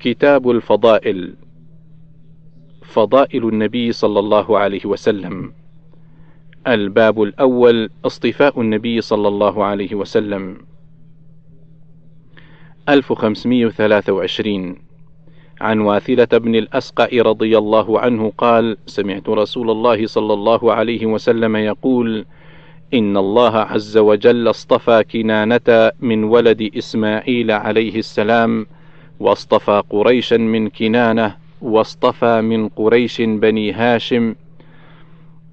كتاب الفضائل فضائل النبي صلى الله عليه وسلم. الباب الأول اصطفاء النبي صلى الله عليه وسلم. 1523 عن واثلة بن الأسقع رضي الله عنه قال: سمعت رسول الله صلى الله عليه وسلم يقول: إن الله عز وجل اصطفى كنانة من ولد إسماعيل عليه السلام، واصطفى قريشا من كنانة، واصطفى من قريش بني هاشم،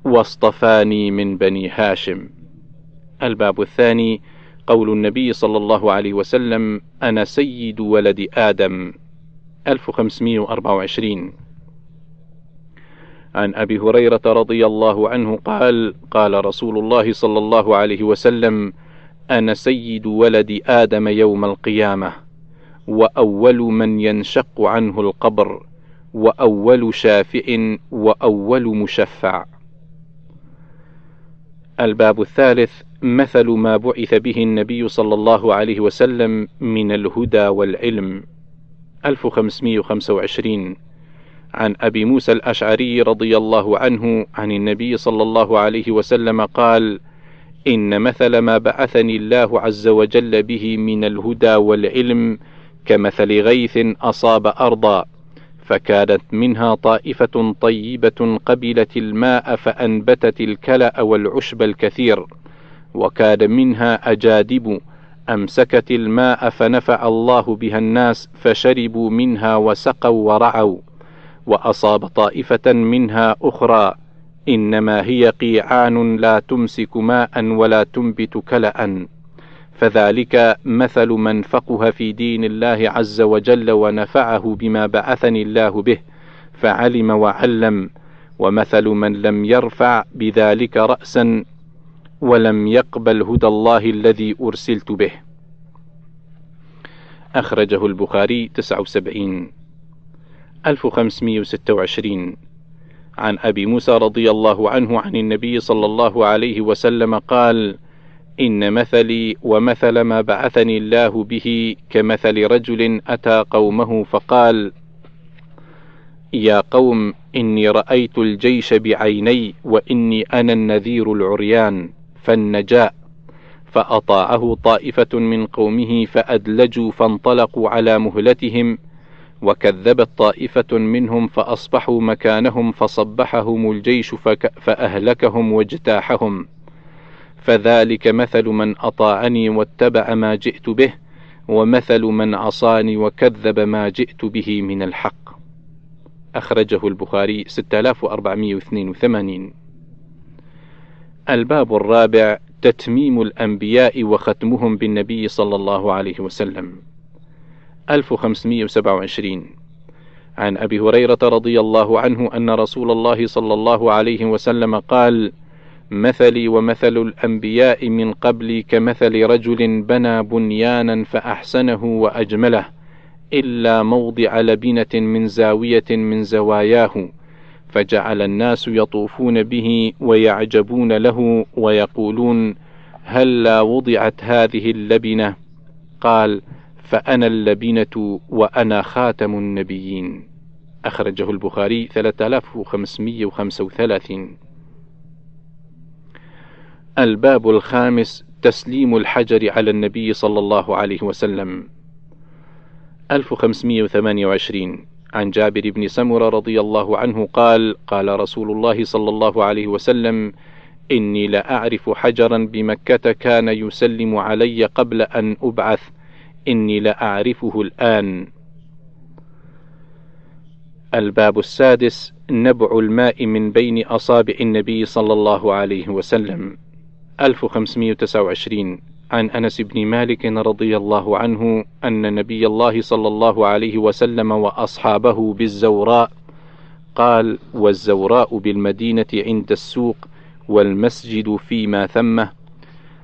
واصطفاني من بني هاشم. الباب الثاني قول النبي صلى الله عليه وسلم: أنا سيد ولد آدم. 1524 عن أبي هريرة رضي الله عنه قال: قال رسول الله صلى الله عليه وسلم: أنا سيد ولد آدم يوم القيامة، وأول من ينشق عنه القبر، وأول شافئ، وأول مشفع. الباب الثالث مثل ما بعث به النبي صلى الله عليه وسلم من الهدى والعلم 1525 عن أبي موسى الأشعري رضي الله عنه عن النبي صلى الله عليه وسلم قال: إن مثل ما بعثني الله عز وجل به من الهدى والعلم كمثل غيث أصاب أرضا فكانت منها طائفة طيبة قبلت الماء فأنبتت الكلأ والعشب الكثير وكان منها أجادب أمسكت الماء فنفع الله بها الناس فشربوا منها وسقوا ورعوا وأصاب طائفة منها أخرى إنما هي قيعان لا تمسك ماء ولا تنبت كلأ. فذلك مثل من فقه في دين الله عز وجل ونفعه بما بعثني الله به فعلم وعلم ومثل من لم يرفع بذلك رأسا ولم يقبل هدى الله الذي أرسلت به. أخرجه البخاري 79 1526 عن أبي موسى رضي الله عنه عن النبي صلى الله عليه وسلم قال إن مثلي ومثل ما بعثني الله به كمثل رجل أتى قومه فقال يا قوم إني رأيت الجيش بعيني وإني أنا النذير العريان فالنجاء فأطاعه طائفة من قومه فأدلجوا فانطلقوا على مهلتهم وكذبت طائفة منهم فأصبحوا مكانهم فصبحهم الجيش فأهلكهم واجتاحهم. فذلك مثل من أطاعني واتبع ما جئت به ومثل من عصاني وكذب ما جئت به من الحق. أخرجه البخاري 6482 الباب الرابع تتميم الأنبياء وختمهم بالنبي صلى الله عليه وسلم. 1527 عن أبي هريرة رضي الله عنه أن رسول الله صلى الله عليه وسلم قال: مثلي ومثل الأنبياء من قبلي كمثل رجل بنى بنيانا فأحسنه وأجمله إلا موضع لبنة من زاوية من زواياه فجعل الناس يطوفون به ويعجبون له ويقولون هل لا وضعت هذه اللبنة؟ قال فأنا اللبنة وأنا خاتم النبيين. أخرجه البخاري 3535 الباب الخامس تسليم الحجر على النبي صلى الله عليه وسلم. 1528 عن جابر بن سمرة رضي الله عنه قال قال رسول الله صلى الله عليه وسلم إني لأعرف حجرا بمكة كان يسلم علي قبل أن أبعث. إني لأعرفه الآن. الباب السادس نبع الماء من بين أصابع النبي صلى الله عليه وسلم. 1529 عن أنس بن مالك رضي الله عنه أن نبي الله صلى الله عليه وسلم وأصحابه بالزوراء قال والزوراء بالمدينة عند السوق والمسجد فيما ثمه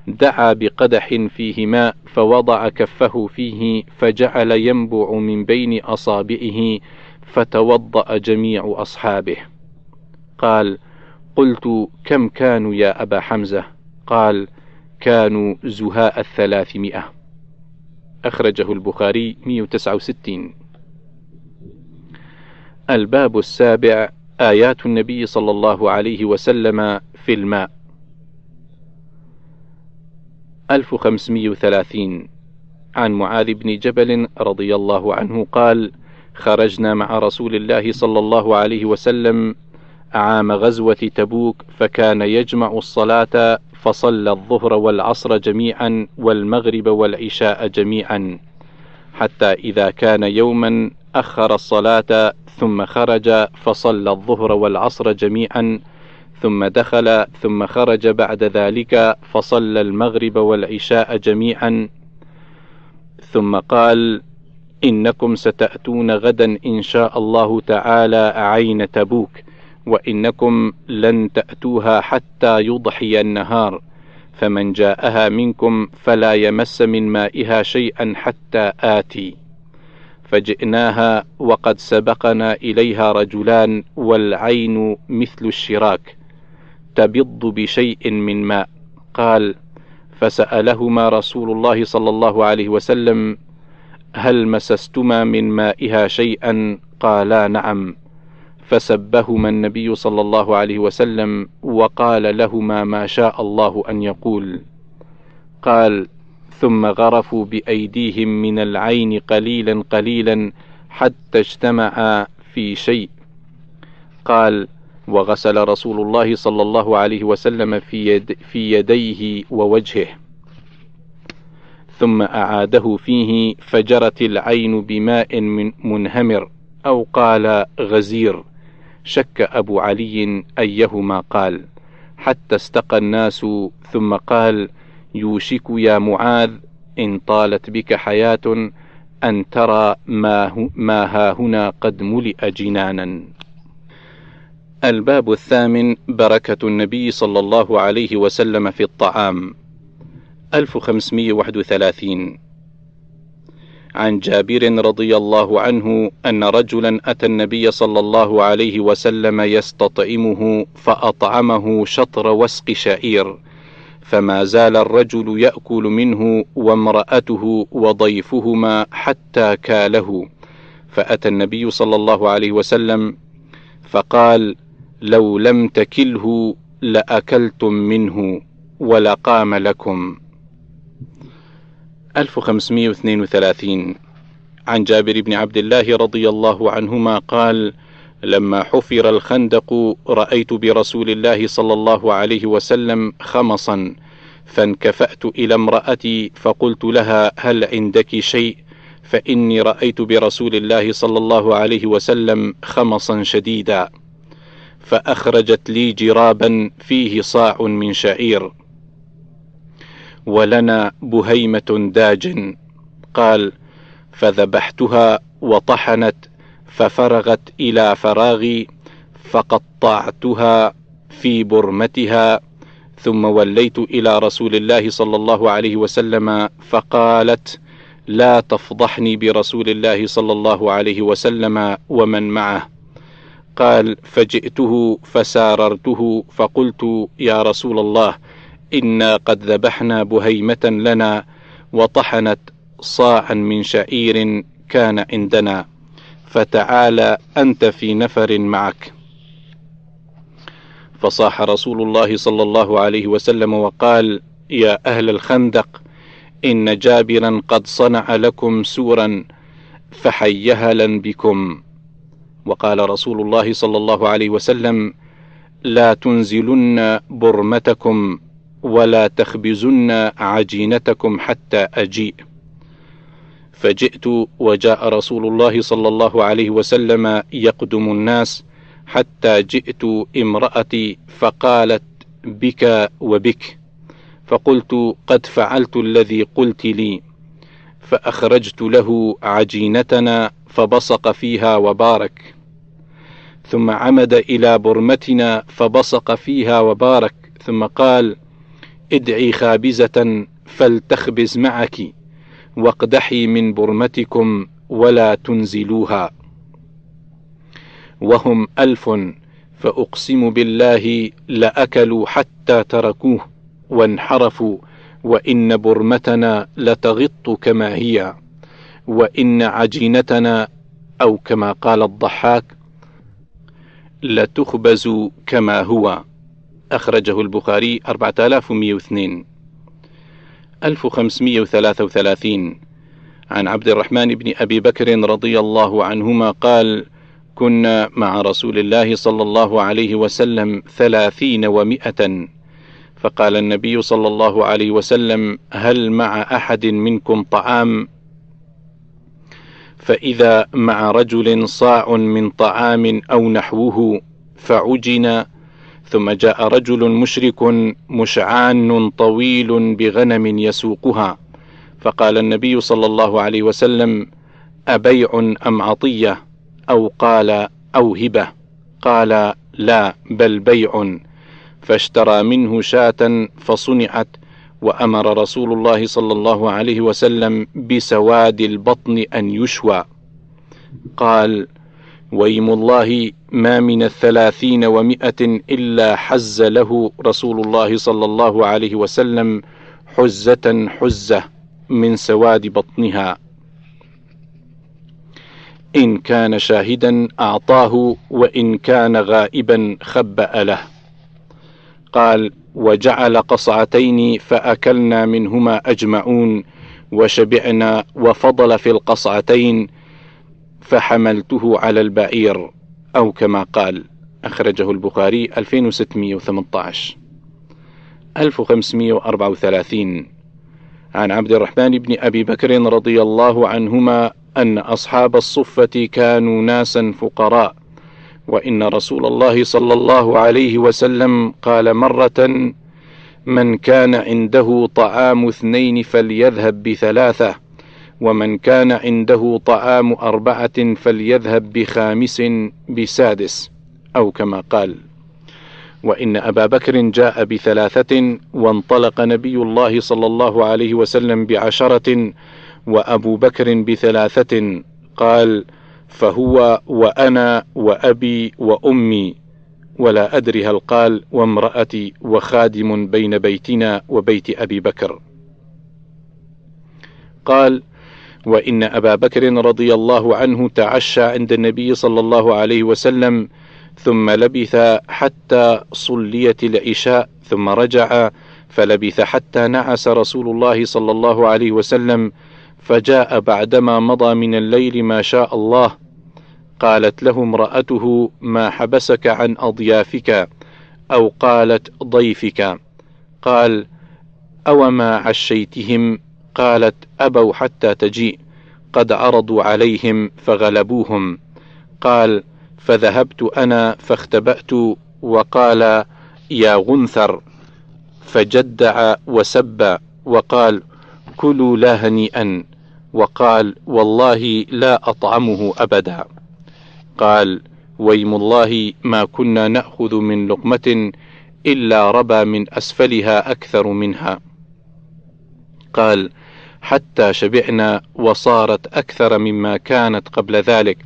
دعا بقدح فيه ماء فوضع كفه فيه فجعل ينبع من بين أصابعه فتوضأ جميع أصحابه. قال قلت كم كانوا يا أبا حمزة؟ قال كانوا زهاء الثلاثمائة أخرجه البخاري 169 الباب السابع آيات النبي صلى الله عليه وسلم في الماء. 1530 عن معاذ بن جبل رضي الله عنه قال خرجنا مع رسول الله صلى الله عليه وسلم عام غزوة تبوك فكان يجمع الصلاة فصلى الظهر والعصر جميعا والمغرب والعشاء جميعا حتى إذا كان يوما أخر الصلاة ثم خرج فصلى الظهر والعصر جميعا ثم دخل ثم خرج بعد ذلك فصلى المغرب والعشاء جميعا. ثم قال إنكم ستأتون غدا إن شاء الله تعالى عين تبوك. وإنكم لن تأتوها حتى يضحي النهار فمن جاءها منكم فلا يمس من مائها شيئا حتى آتي. فجئناها وقد سبقنا إليها رجلان والعين مثل الشراك تبض بشيء من ماء. قال فسألهما رسول الله صلى الله عليه وسلم هل مسستما من مائها شيئا؟ قالا نعم. فسبهما النبي صلى الله عليه وسلم وقال لهما ما شاء الله أن يقول. قال ثم غرفوا بأيديهم من العين قليلا قليلا حتى اجتمعا في شيء. قال وغسل رسول الله صلى الله عليه وسلم في, يد في يديه ووجهه. ثم أعاده فيه فجرت العين بماء من منهمر أو قال غزير. شك أبو علي أيهما قال. حتى استقى الناس ثم قال يوشك يا معاذ إن طالت بك حياة أن ترى ما, ما ها هنا قد ملئ جنانا. الباب الثامن بركة النبي صلى الله عليه وسلم في الطعام. 1531 عن جابر رضي الله عنه أن رجلا أتى النبي صلى الله عليه وسلم يستطعمه فأطعمه شطر وسق شعير فما زال الرجل يأكل منه وامرأته وضيفهما حتى كاله. فأتى النبي صلى الله عليه وسلم فقال لو لم تكله لأكلتم منه ولقام لكم. 1532 عن جابر بن عبد الله رضي الله عنهما قال لما حفر الخندق رأيت برسول الله صلى الله عليه وسلم خمصا فانكفأت إلى امرأتي فقلت لها هل عندك شيء؟ فإني رأيت برسول الله صلى الله عليه وسلم خمصا شديدا فأخرجت لي جرابا فيه صاع من شعير. ولنا بهيمة داج. قال فذبحتها وطحنت ففرغت إلى فراغي فقطعتها في برمتها ثم وليت إلى رسول الله صلى الله عليه وسلم فقالت لا تفضحني برسول الله صلى الله عليه وسلم ومن معه. قال فجئته فساررته فقلت يا رسول الله إنا قد ذبحنا بهيمة لنا وطحنت صاعا من شعير كان عندنا. فتعالى أنت في نفر معك. فصاح رسول الله صلى الله عليه وسلم وقال يا أهل الخندق إن جابرا قد صنع لكم سورا فحيهلا بكم. وقال رسول الله صلى الله عليه وسلم لا تنزلن برمتكم ولا تخبزن عجينتكم حتى أجيء. فجئت وجاء رسول الله صلى الله عليه وسلم يقدم الناس حتى جئت امرأتي فقالت بك وبك. فقلت قد فعلت الذي قلت لي. فأخرجت له عجينتنا فبصق فيها وبارك. ثم عمد إلى برمتنا فبصق فيها وبارك. ثم قال ادعي خابزة فلتخبز معك واقدحي من برمتكم ولا تنزلوها. وهم ألف فأقسم بالله لأكلوا حتى تركوه وانحرفوا وإن برمتنا لتغط كما هي وإن عجينتنا أو كما قال الضحاك لتخبز كما هو. أخرجه البخاري 4102 1533 عن عبد الرحمن بن أبي بكر رضي الله عنهما قال كنا مع رسول الله صلى الله عليه وسلم ثلاثين ومائة فقال النبي صلى الله عليه وسلم هل مع أحد منكم طعام؟ فإذا مع رجل صاع من طعام أو نحوه فعجن ثم جاء رجل مشرك مشعان طويل بغنم يسوقها. فقال النبي صلى الله عليه وسلم أبيع أم عطية؟ أو قال أو هبة. قال لا بل بيع. فاشترى منه شاة فصنعت وأمر رسول الله صلى الله عليه وسلم بسواد البطن أن يشوى. قال ويم الله ما من الثلاثين ومائة إلا حز له رسول الله صلى الله عليه وسلم حزة حزة من سواد بطنها. إن كان شاهدا أعطاه وإن كان غائبا خبأ له قال وجعل قصعتين فأكلنا منهما أجمعون وشبعنا وفضل في القصعتين فحملته على البعير أو كما قال أخرجه البخاري 2618 1534 عن عبد الرحمن بن أبي بكر رضي الله عنهما أن أصحاب الصفة كانوا ناسا فقراء وإن رسول الله صلى الله عليه وسلم قال مرة من كان عنده طعام اثنين فليذهب بثلاثة ومن كان عنده طعام أربعة فليذهب بخامس بسادس أو كما قال وإن أبا بكر جاء بثلاثة وانطلق نبي الله صلى الله عليه وسلم بعشرة وأبو بكر بثلاثة قال فهو وأنا وأبي وأمي ولا أدري هل قال وامرأتي وخادم بين بيتنا وبيت أبي بكر. قال وإن أبا بكر رضي الله عنه تعشى عند النبي صلى الله عليه وسلم ثم لبث حتى صليت العشاء ثم رجع فلبث حتى نعس رسول الله صلى الله عليه وسلم فجاء بعدما مضى من الليل ما شاء الله. قالت له امرأته ما حبسك عن أضيافك؟ أو قالت ضيفك؟ قال أوما عشيتهم؟ قالت أبوا حتى تجيء. قد عرضوا عليهم فغلبوهم. قال فذهبت أنا فاختبأت وقال يا غنثر. فجدع وسب وقال كلوا لا هنيئا وقال والله لا أطعمه أبدا. قال ويم الله ما كنا نأخذ من لقمة إلا ربى من أسفلها أكثر منها. قال حتى شبعنا وصارت أكثر مما كانت قبل ذلك.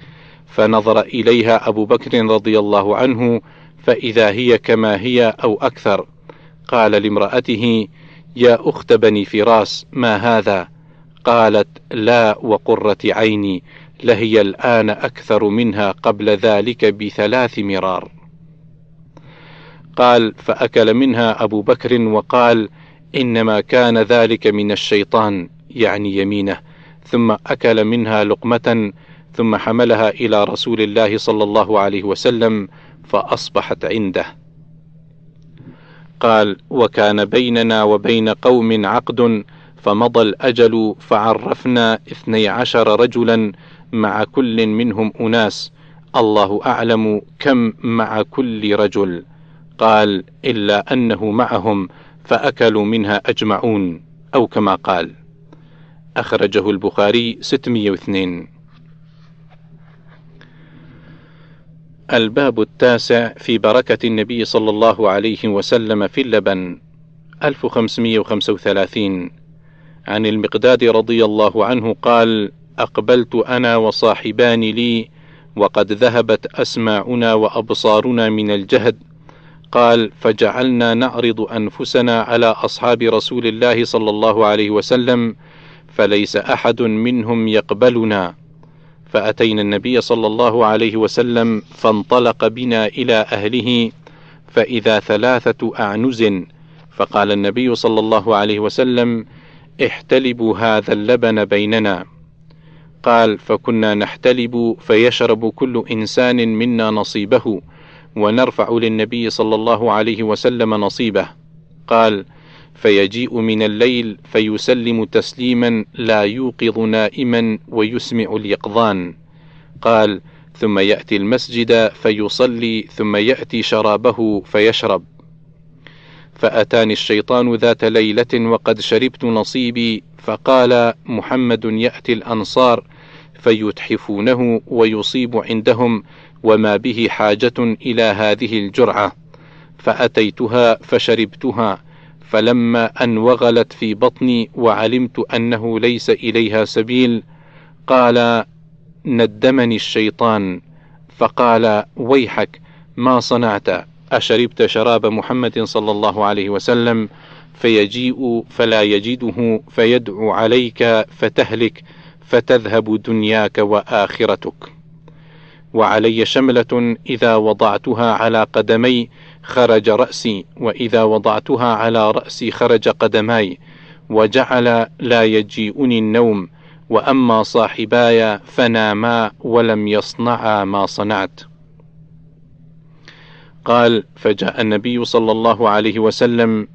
فنظر إليها أبو بكر رضي الله عنه فإذا هي كما هي أو أكثر. قال لامرأته يا أخت بني فراس ما هذا؟ قالت لا وقرة عيني لهي الآن أكثر منها قبل ذلك بثلاث مرار. قال فأكل منها أبو بكر وقال إنما كان ذلك من الشيطان. يعني يمينه ثم أكل منها لقمة ثم حملها إلى رسول الله صلى الله عليه وسلم فأصبحت عنده. قال وكان بيننا وبين قوم عقد فمضى الأجل فعرفنا اثني عشر رجلا مع كل منهم أناس الله أعلم كم مع كل رجل. قال إلا أنه معهم فأكلوا منها أجمعون. أو كما قال أخرجه البخاري 602 الباب التاسع في بركة النبي صلى الله عليه وسلم في اللبن 1535 عن المقداد رضي الله عنه قال أقبلت أنا وصاحبان لي وقد ذهبت أسماعنا وأبصارنا من الجهد. قال فجعلنا نعرض أنفسنا على أصحاب رسول الله صلى الله عليه وسلم فليس أحد منهم يقبلنا. فأتينا النبي صلى الله عليه وسلم فانطلق بنا إلى أهله فإذا ثلاثة أعنز فقال النبي صلى الله عليه وسلم احتلبوا هذا اللبن بيننا. قال فكنا نحتلب فيشرب كل إنسان منا نصيبه ونرفع للنبي صلى الله عليه وسلم نصيبه. قال فيجيء من الليل فيسلم تسليما لا يوقظ نائما ويسمع اليقظان. قال ثم يأتي المسجد فيصلي ثم يأتي شرابه فيشرب. فأتاني الشيطان ذات ليلة وقد شربت نصيبي فقال محمد يأتي الأنصار فيتحفونه ويصيب عندهم وما به حاجة إلى هذه الجرعة. فأتيتها فشربتها فلما أن وغلت في بطني وعلمت أنه ليس إليها سبيل قال ندمني الشيطان. فقال ويحك ما صنعت؟ أشربت شراب محمد صلى الله عليه وسلم؟ فيجيء فلا يجده فيدعو عليك فتهلك فتذهب دنياك وآخرتك. وعلي شملة إذا وضعتها على قدمي خرج رأسي وإذا وضعتها على رأسي خرج قدماي وجعل لا يجيئني النوم وأما صاحباي فناما ولم يصنعا ما صنعت. قال فجاء النبي صلى الله عليه وسلم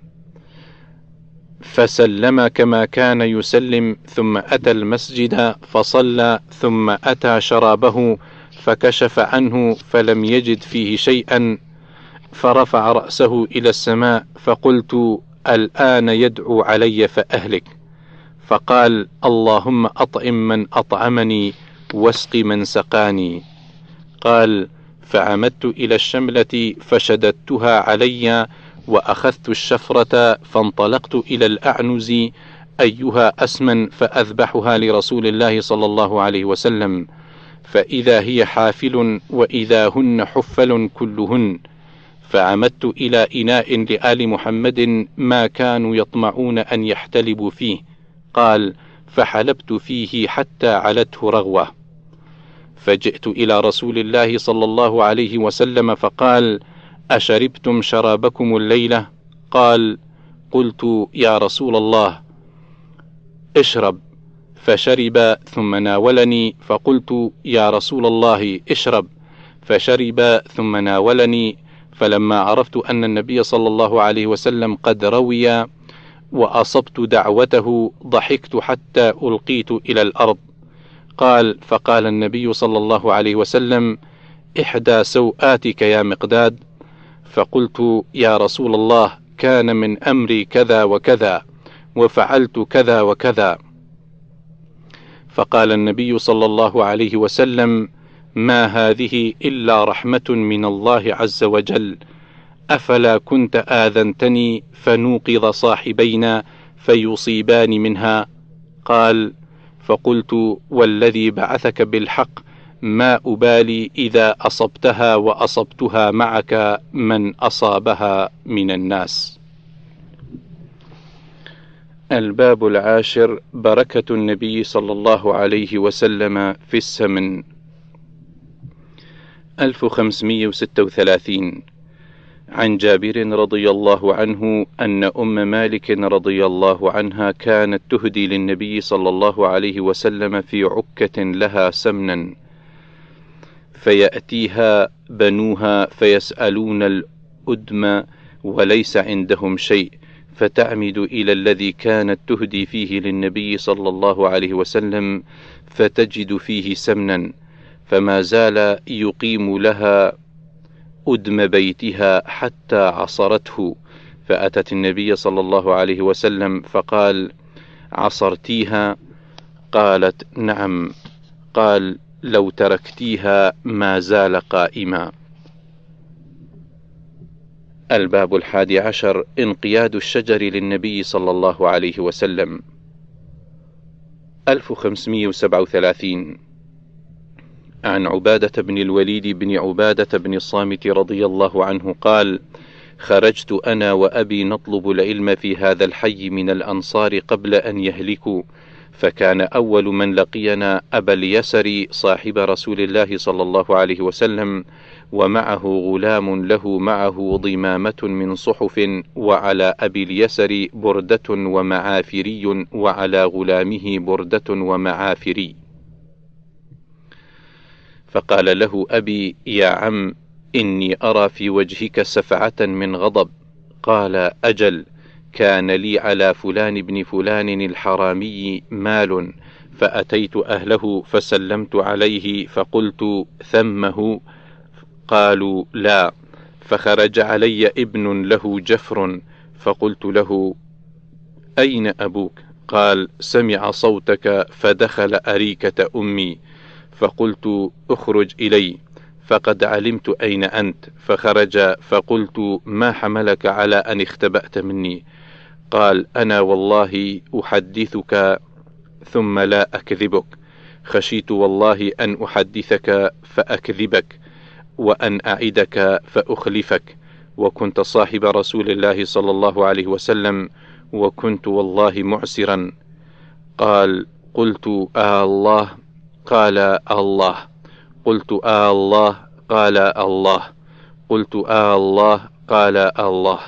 فسلم كما كان يسلم ثم أتى المسجد فصلى ثم أتى شرابه فكشف عنه فلم يجد فيه شيئا فرفع رأسه إلى السماء فقلت الآن يدعو علي فأهلك. فقال اللهم أطعم من أطعمني واسق من سقاني. قال فعمدت إلى الشملة فشددتها علي وأخذت الشفرة فانطلقت إلى الأعنز أيها أسمن فأذبحها لرسول الله صلى الله عليه وسلم. فإذا هي حافل وإذا هن حفل كلهن. فعمدت إلى إناء لآل محمد ما كانوا يطمعون أن يحتلبوا فيه. قال فحلبت فيه حتى علته رغوة. فجئت إلى رسول الله صلى الله عليه وسلم فقال أشربتم شرابكم الليلة؟ قال قلت يا رسول الله اشرب. فشرب ثم ناولني فقلت يا رسول الله اشرب. فشرب ثم ناولني فلما عرفت أن النبي صلى الله عليه وسلم قد روي وأصبت دعوته ضحكت حتى ألقيت إلى الأرض. قال فقال النبي صلى الله عليه وسلم إحدى سوءاتك يا مقداد. فقلت يا رسول الله كان من أمري كذا وكذا وفعلت كذا وكذا. فقال النبي صلى الله عليه وسلم ما هذه إلا رحمة من الله عز وجل. أفلا كنت آذنتني فنوقظ صاحبينا فيصيبان منها؟ قال فقلت والذي بعثك بالحق ما أبالي إذا أصبتها وأصبتها معك من أصابها من الناس. الباب العاشر بركة النبي صلى الله عليه وسلم في السمن. 1536 عن جابر رضي الله عنه أن أم مالك رضي الله عنها كانت تهدي للنبي صلى الله عليه وسلم في عكة لها سمنا فيأتيها بنوها فيسألون الأدم وليس عندهم شيء فتعمد إلى الذي كانت تهدي فيه للنبي صلى الله عليه وسلم فتجد فيه سمنا. فما زال يقيم لها أدم بيتها حتى عصرته. فأتت النبي صلى الله عليه وسلم فقال عصرتيها؟ قالت نعم. قال لو تركتيها ما زال قائما. الباب الحادي عشر انقياد الشجر للنبي صلى الله عليه وسلم. 1537 عن عبادة بن الوليد بن عبادة بن الصامت رضي الله عنه قال: خرجت أنا وأبي نطلب العلم في هذا الحي من الأنصار قبل أن يهلكوا، فكان أول من لقينا أبا اليسر صاحب رسول الله صلى الله عليه وسلم ومعه غلام له معه ضمامة من صحف وعلى أبي اليسر بردة ومعافري وعلى غلامه بردة ومعافري. فقال له أبي يا عم إني أرى في وجهك سفعة من غضب. قال أجل كان لي على فلان بن فلان الحرامي مال فأتيت أهله فسلمت عليه فقلت ثمه؟ قالوا لا. فخرج علي ابن له جفر فقلت له أين أبوك؟ قال سمع صوتك فدخل أريكة أمي. فقلت اخرج إلي. فقد علمت أين أنت. فخرج فقلت ما حملك على أن اختبأت مني. قال أنا والله أحدثك ثم لا أكذبك. خشيت والله أن أحدثك فأكذبك وأن أعدك فأخلفك. وكنت صاحب رسول الله صلى الله عليه وسلم وكنت والله معسرا. قال قلت آه الله قال الله. قلت آه الله قال الله. قلت آه الله قال الله.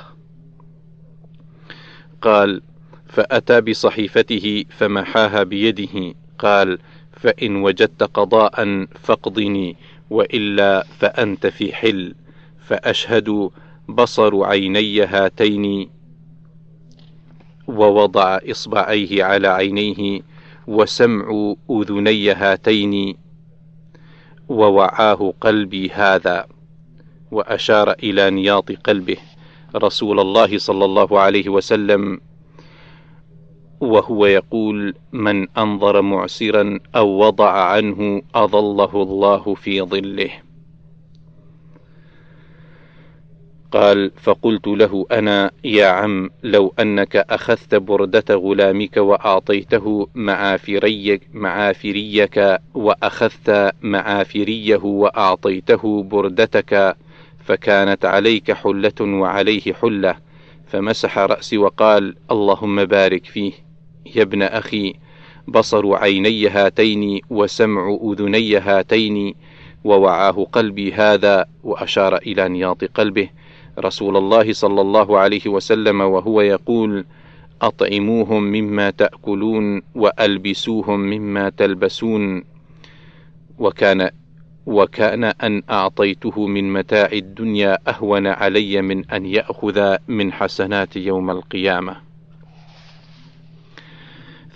قال فأتى بصحيفته فمحاها بيده. قال فإن وجدت قضاء فاقضني وإلا فأنت في حل. فأشهد بصر عيني هاتين ووضع إصبعيه على عينيه وسمع أذني هاتين ووعاه قلبي هذا وأشار إلى نياط قلبه. رسول الله صلى الله عليه وسلم وهو يقول من أنظر معسرا أو وضع عنه أظله الله في ظله. قال فقلت له أنا يا عم لو أنك أخذت بردة غلامك وأعطيته معافريك, معافريك وأخذت معافريه وأعطيته بردتك فكانت عليك حلة وعليه حلة. فمسح رأسي وقال اللهم بارك فيه. يا ابن أخي بصر عيني هاتين وسمع أذني هاتين ووعاه قلبي هذا وأشار إلى نياط قلبه. رسول الله صلى الله عليه وسلم وهو يقول أطعموهم مما تأكلون وألبسوهم مما تلبسون وكان وكان أن أعطيته من متاع الدنيا أهون علي من أن يأخذ من حسنات يوم القيامة.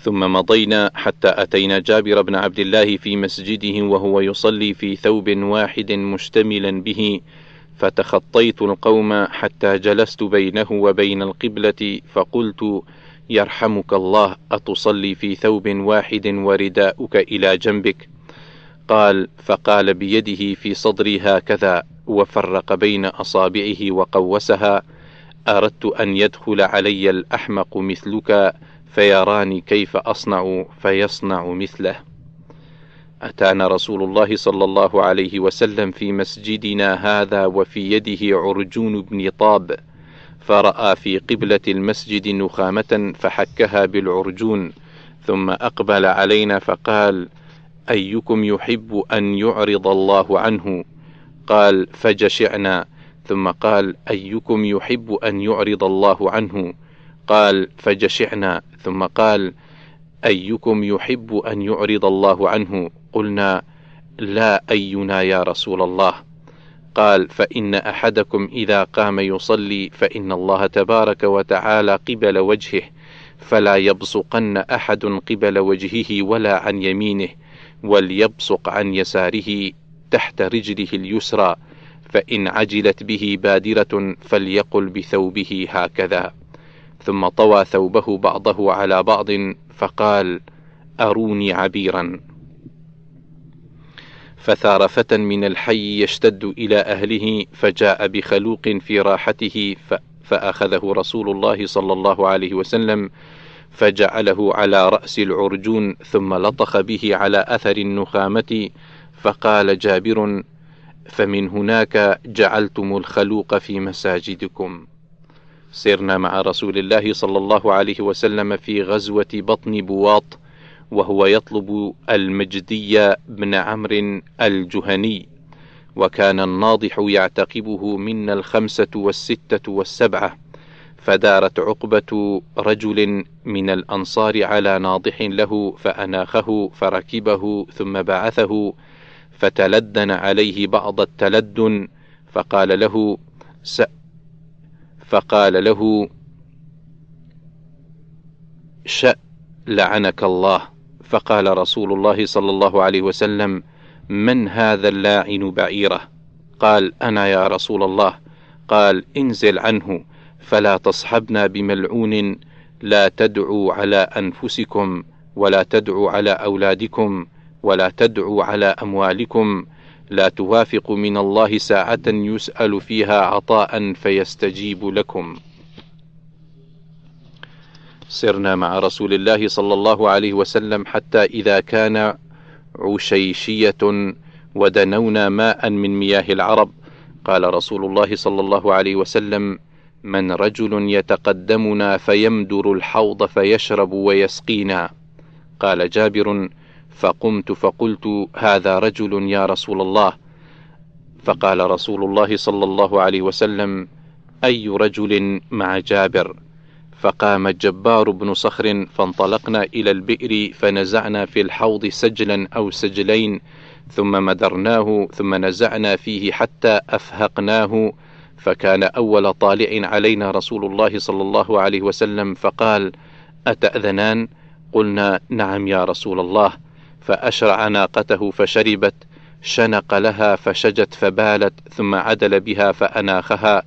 ثم مضينا حتى أتينا جابر بن عبد الله في مسجده وهو يصلي في ثوب واحد مشتملا به فتخطيت القوم حتى جلست بينه وبين القبلة فقلت يرحمك الله أتصلي في ثوب واحد ورداؤك إلى جنبك؟ قال فقال بيده في صدري هكذا. وفرق بين أصابعه وقوسها أردت أن يدخل علي الأحمق مثلك فيراني كيف أصنع فيصنع مثله. أتانا رسول الله صلى الله عليه وسلم في مسجدنا هذا وفي يده عرجون بن طاب فرأى في قبلة المسجد نخامة فحكها بالعرجون ثم أقبل علينا فقال أيكم يحب أن يعرض الله عنه؟ قال فجشعنا. ثم قال أيكم يحب أن يعرض الله عنه؟ قال فجشعنا. ثم قال أيكم يحب أن يعرض الله عنه؟ قلنا لا أينا يا رسول الله. قال فإن أحدكم إذا قام يصلي فإن الله تبارك وتعالى قبل وجهه فلا يبصقن أحد قبل وجهه ولا عن يمينه وليبصق عن يساره تحت رجله اليسرى فإن عجلت به بادرة فليقل بثوبه هكذا. ثم طوى ثوبه بعضه على بعض فقال أروني عبيرا. فثار فتى من الحي يشتد إلى أهله فجاء بخلوق في راحته فأخذه رسول الله صلى الله عليه وسلم فجعله على رأس العرجون ثم لطخ به على أثر النخامة فقال جابر فمن هناك جعلتم الخلوق في مساجدكم. سرنا مع رسول الله صلى الله عليه وسلم في غزوة بطن بواط وهو يطلب المجدي بن عمرو الجهني وكان الناضح يعتقبه منا الخمسة والستة والسبعة فدارت عقبة رجل من الأنصار على ناضح له فأناخه فركبه ثم بعثه فتلدن عليه بعض التلدن فقال له س فقال له شأ لعنك الله. فقال رسول الله صلى الله عليه وسلم من هذا اللاعن بعيره؟ قال أنا يا رسول الله. قال انزل عنه فلا تصحبنا بملعون لا تدعوا على أنفسكم ولا تدعوا على أولادكم ولا تدعوا على أموالكم لا توافق من الله ساعة يسأل فيها عطاء فيستجيب لكم. سرنا مع رسول الله صلى الله عليه وسلم حتى إذا كان عشيشية ودنونا ماء من مياه العرب. قال رسول الله صلى الله عليه وسلم من رجل يتقدمنا فيمدر الحوض فيشرب ويسقينا. قال جابر فقمت فقلت هذا رجل يا رسول الله. فقال رسول الله صلى الله عليه وسلم أي رجل مع جابر؟ فقام الجبار بن صخر فانطلقنا إلى البئر فنزعنا في الحوض سجلا أو سجلين ثم مدرناه ثم نزعنا فيه حتى أفهقناه. فكان أول طالع علينا رسول الله صلى الله عليه وسلم فقال أتأذنان؟ قلنا نعم يا رسول الله. فأشرع ناقته فشربت شنق لها فشجت فبالت ثم عدل بها فأناخها.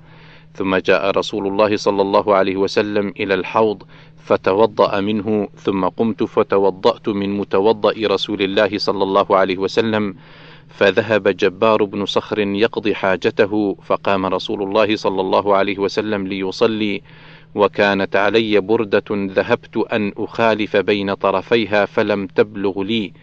ثم جاء رسول الله صلى الله عليه وسلم إلى الحوض فتوضأ منه ثم قمت فتوضأت من متوضأ رسول الله صلى الله عليه وسلم فذهب جبار بن صخر يقضي حاجته فقام رسول الله صلى الله عليه وسلم ليصلي. وكانت علي بردة ذهبت أن أخالف بين طرفيها فلم تبلغ لي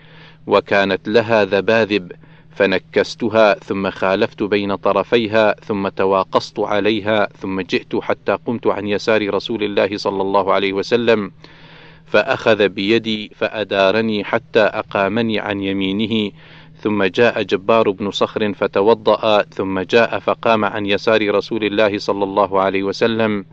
وكانت لها ذباذب فنكستها ثم خالفت بين طرفيها ثم تواقصت عليها ثم جئت حتى قمت عن يسار رسول الله صلى الله عليه وسلم فأخذ بيدي فأدارني حتى أقامني عن يمينه ثم جاء جبار بن صخر فتوضأ ثم جاء فقام عن يسار رسول الله صلى الله عليه وسلم.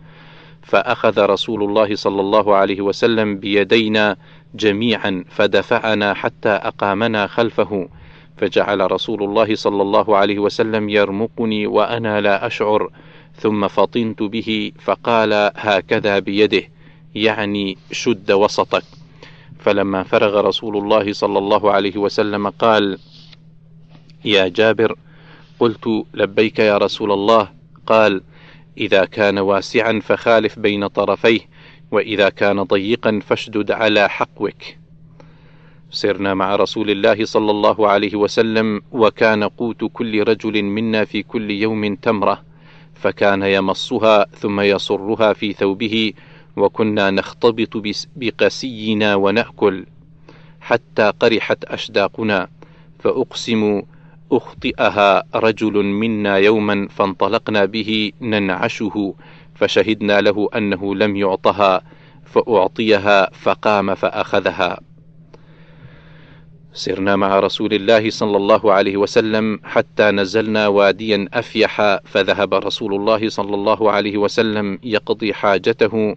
فأخذ رسول الله صلى الله عليه وسلم بيدينا جميعا فدفعنا حتى أقامنا خلفه. فجعل رسول الله صلى الله عليه وسلم يرمقني وأنا لا أشعر. ثم فطنت به فقال هكذا بيده يعني شد وسطك. فلما فرغ رسول الله صلى الله عليه وسلم قال يا جابر قلت لبيك يا رسول الله. قال إذا كان واسعا فخالف بين طرفيه وإذا كان ضيقا فاشدد على حقوك. سرنا مع رسول الله صلى الله عليه وسلم وكان قوت كل رجل منا في كل يوم تمرة فكان يمصها ثم يصرها في ثوبه وكنا نختبط بقسينا ونأكل. حتى قرحت أشداقنا فاقسم أخطئها رجل منا يوما فانطلقنا به ننعشه فشهدنا له أنه لم يعطها فأعطيها فقام فأخذها. سرنا مع رسول الله صلى الله عليه وسلم حتى نزلنا واديا أفيح فذهب رسول الله صلى الله عليه وسلم يقضي حاجته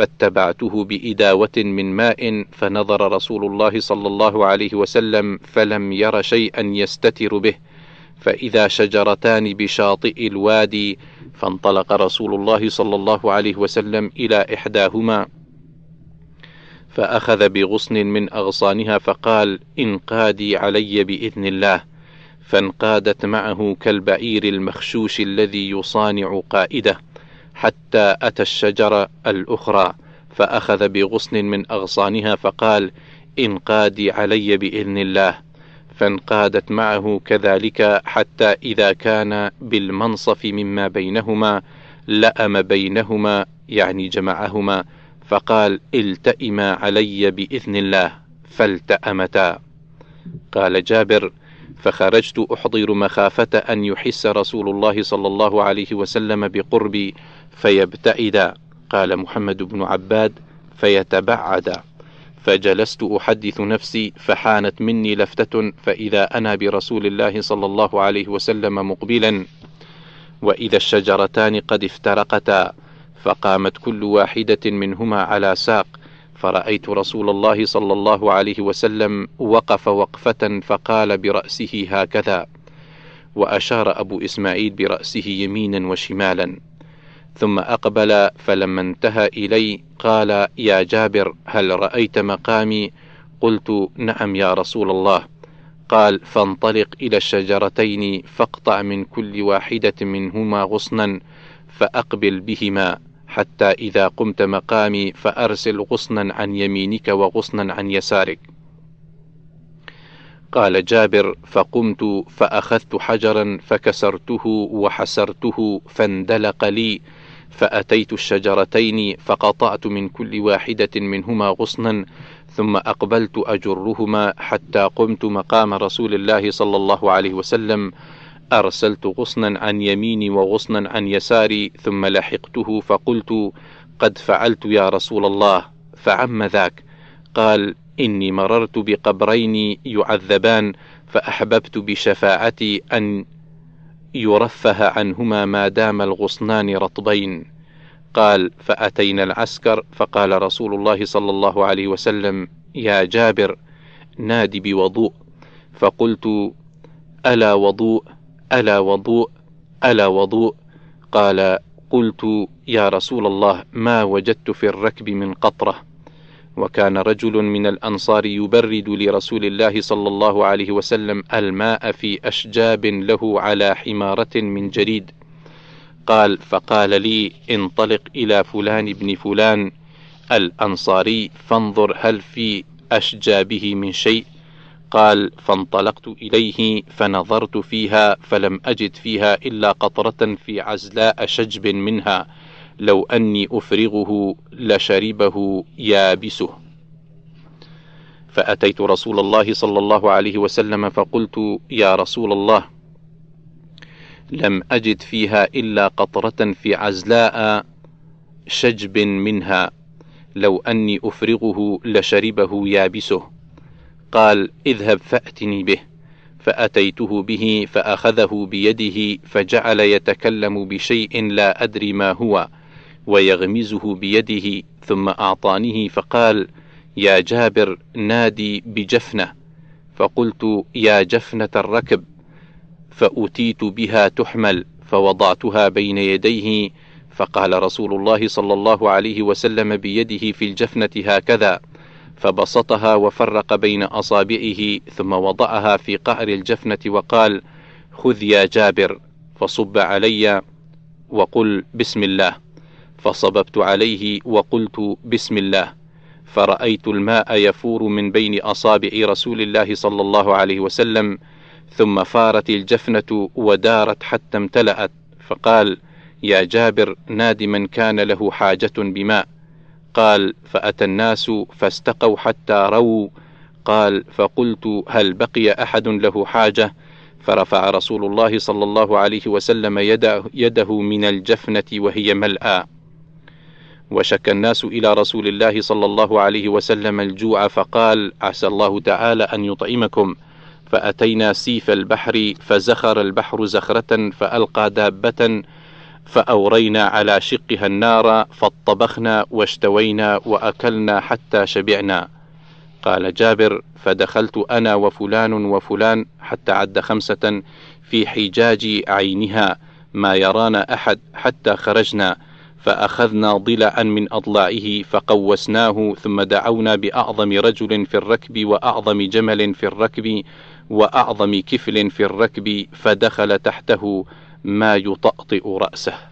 فاتبعته بإداوة من ماء فنظر رسول الله صلى الله عليه وسلم فلم ير شيئا يستتر به. فإذا شجرتان بشاطئ الوادي فانطلق رسول الله صلى الله عليه وسلم إلى إحداهما فأخذ بغصن من أغصانها فقال انقادي علي بإذن الله. فانقادت معه كالبعير المخشوش الذي يصانع قائده. حتى أتى الشجرة الأخرى فأخذ بغصن من أغصانها فقال انقادي علي بإذن الله. فانقادت معه كذلك حتى إذا كان بالمنصف مما بينهما لأم بينهما يعني جمعهما فقال التئما علي بإذن الله فالتأمتا. قال جابر فخرجت أحضر مخافة أن يحس رسول الله صلى الله عليه وسلم بقربي فيبتعد. قال محمد بن عباد فيتبعد. فجلست أحدث نفسي فحانت مني لفتة فإذا أنا برسول الله صلى الله عليه وسلم مقبلا. وإذا الشجرتان قد افترقتا فقامت كل واحدة منهما على ساق. فرأيت رسول الله صلى الله عليه وسلم وقف وقفة فقال برأسه هكذا وأشار أبو إسماعيل برأسه يمينا وشمالا ثم أقبل فلما انتهى إلي قال يا جابر هل رأيت مقامي؟ قلت نعم يا رسول الله قال فانطلق إلى الشجرتين فاقطع من كل واحدة منهما غصنا فأقبل بهما حتى إذا قمت مقامي فأرسل غصنا عن يمينك وغصنا عن يسارك. قال جابر فقمت فأخذت حجرا فكسرته وحسرته فاندلق لي فأتيت الشجرتين فقطعت من كل واحدة منهما غصنا ثم أقبلت أجرهما حتى قمت مقام رسول الله صلى الله عليه وسلم أرسلت غصنا عن يميني وغصنا عن يساري ثم لحقته فقلت قد فعلت يا رسول الله فعم ذاك. قال إني مررت بقبرين يعذبان فأحببت بشفاعتي أن يرفه عنهما ما دام الغصنان رطبين. قال فأتينا العسكر فقال رسول الله صلى الله عليه وسلم يا جابر نادي بوضوء. فقلت ألا وضوء؟ ألا وضوء ألا وضوء. قال قلت يا رسول الله ما وجدت في الركب من قطرة. وكان رجل من الأنصار يبرد لرسول الله صلى الله عليه وسلم الماء في أشجاب له على حمارة من جريد. قال فقال لي انطلق إلى فلان بن فلان الأنصاري فانظر هل في أشجابه من شيء. قال فانطلقت إليه فنظرت فيها فلم أجد فيها إلا قطرة في عزلاء شجب منها. لو أني أفرغه لشربه يابسه. فأتيت رسول الله صلى الله عليه وسلم فقلت يا رسول الله لم أجد فيها إلا قطرة في عزلاء شجب منها. لو أني أفرغه لشربه يابسه. قال اذهب فأتني به. فأتيته به فأخذه بيده فجعل يتكلم بشيء لا أدري ما هو ويغمزه بيده ثم أعطانيه فقال يا جابر نادي بجفنة. فقلت يا جفنة الركب. فأتيت بها تحمل فوضعتها بين يديه فقال رسول الله صلى الله عليه وسلم بيده في الجفنة هكذا. فبسطها وفرق بين أصابعه ثم وضعها في قعر الجفنة وقال خذ يا جابر فصب علي وقل بسم الله. فصببت عليه وقلت بسم الله. فرأيت الماء يفور من بين أصابع رسول الله صلى الله عليه وسلم ثم فارت الجفنة ودارت حتى امتلأت. فقال يا جابر ناد من كان له حاجة بماء. قال فأتى الناس فاستقوا حتى رووا قال فقلت هل بقي أحد له حاجة؟ فرفع رسول الله صلى الله عليه وسلم يده, يده من الجفنة وهي ملأى. وشك الناس إلى رسول الله صلى الله عليه وسلم الجوع فقال عسى الله تعالى أن يطعمكم. فأتينا سيف البحر فزخر البحر زخرة فألقى دابة فأورينا على شقها النار فاطبخنا واشتوينا وأكلنا حتى شبعنا. قال جابر فدخلت أنا وفلان وفلان حتى عد خمسة في حجاج عينها ما يرانا أحد حتى خرجنا فأخذنا ضلعا من أضلاعه فقوسناه ثم دعونا بأعظم رجل في الركب وأعظم جمل في الركب وأعظم كفل في الركب فدخل تحته ما يطأطئ رأسه.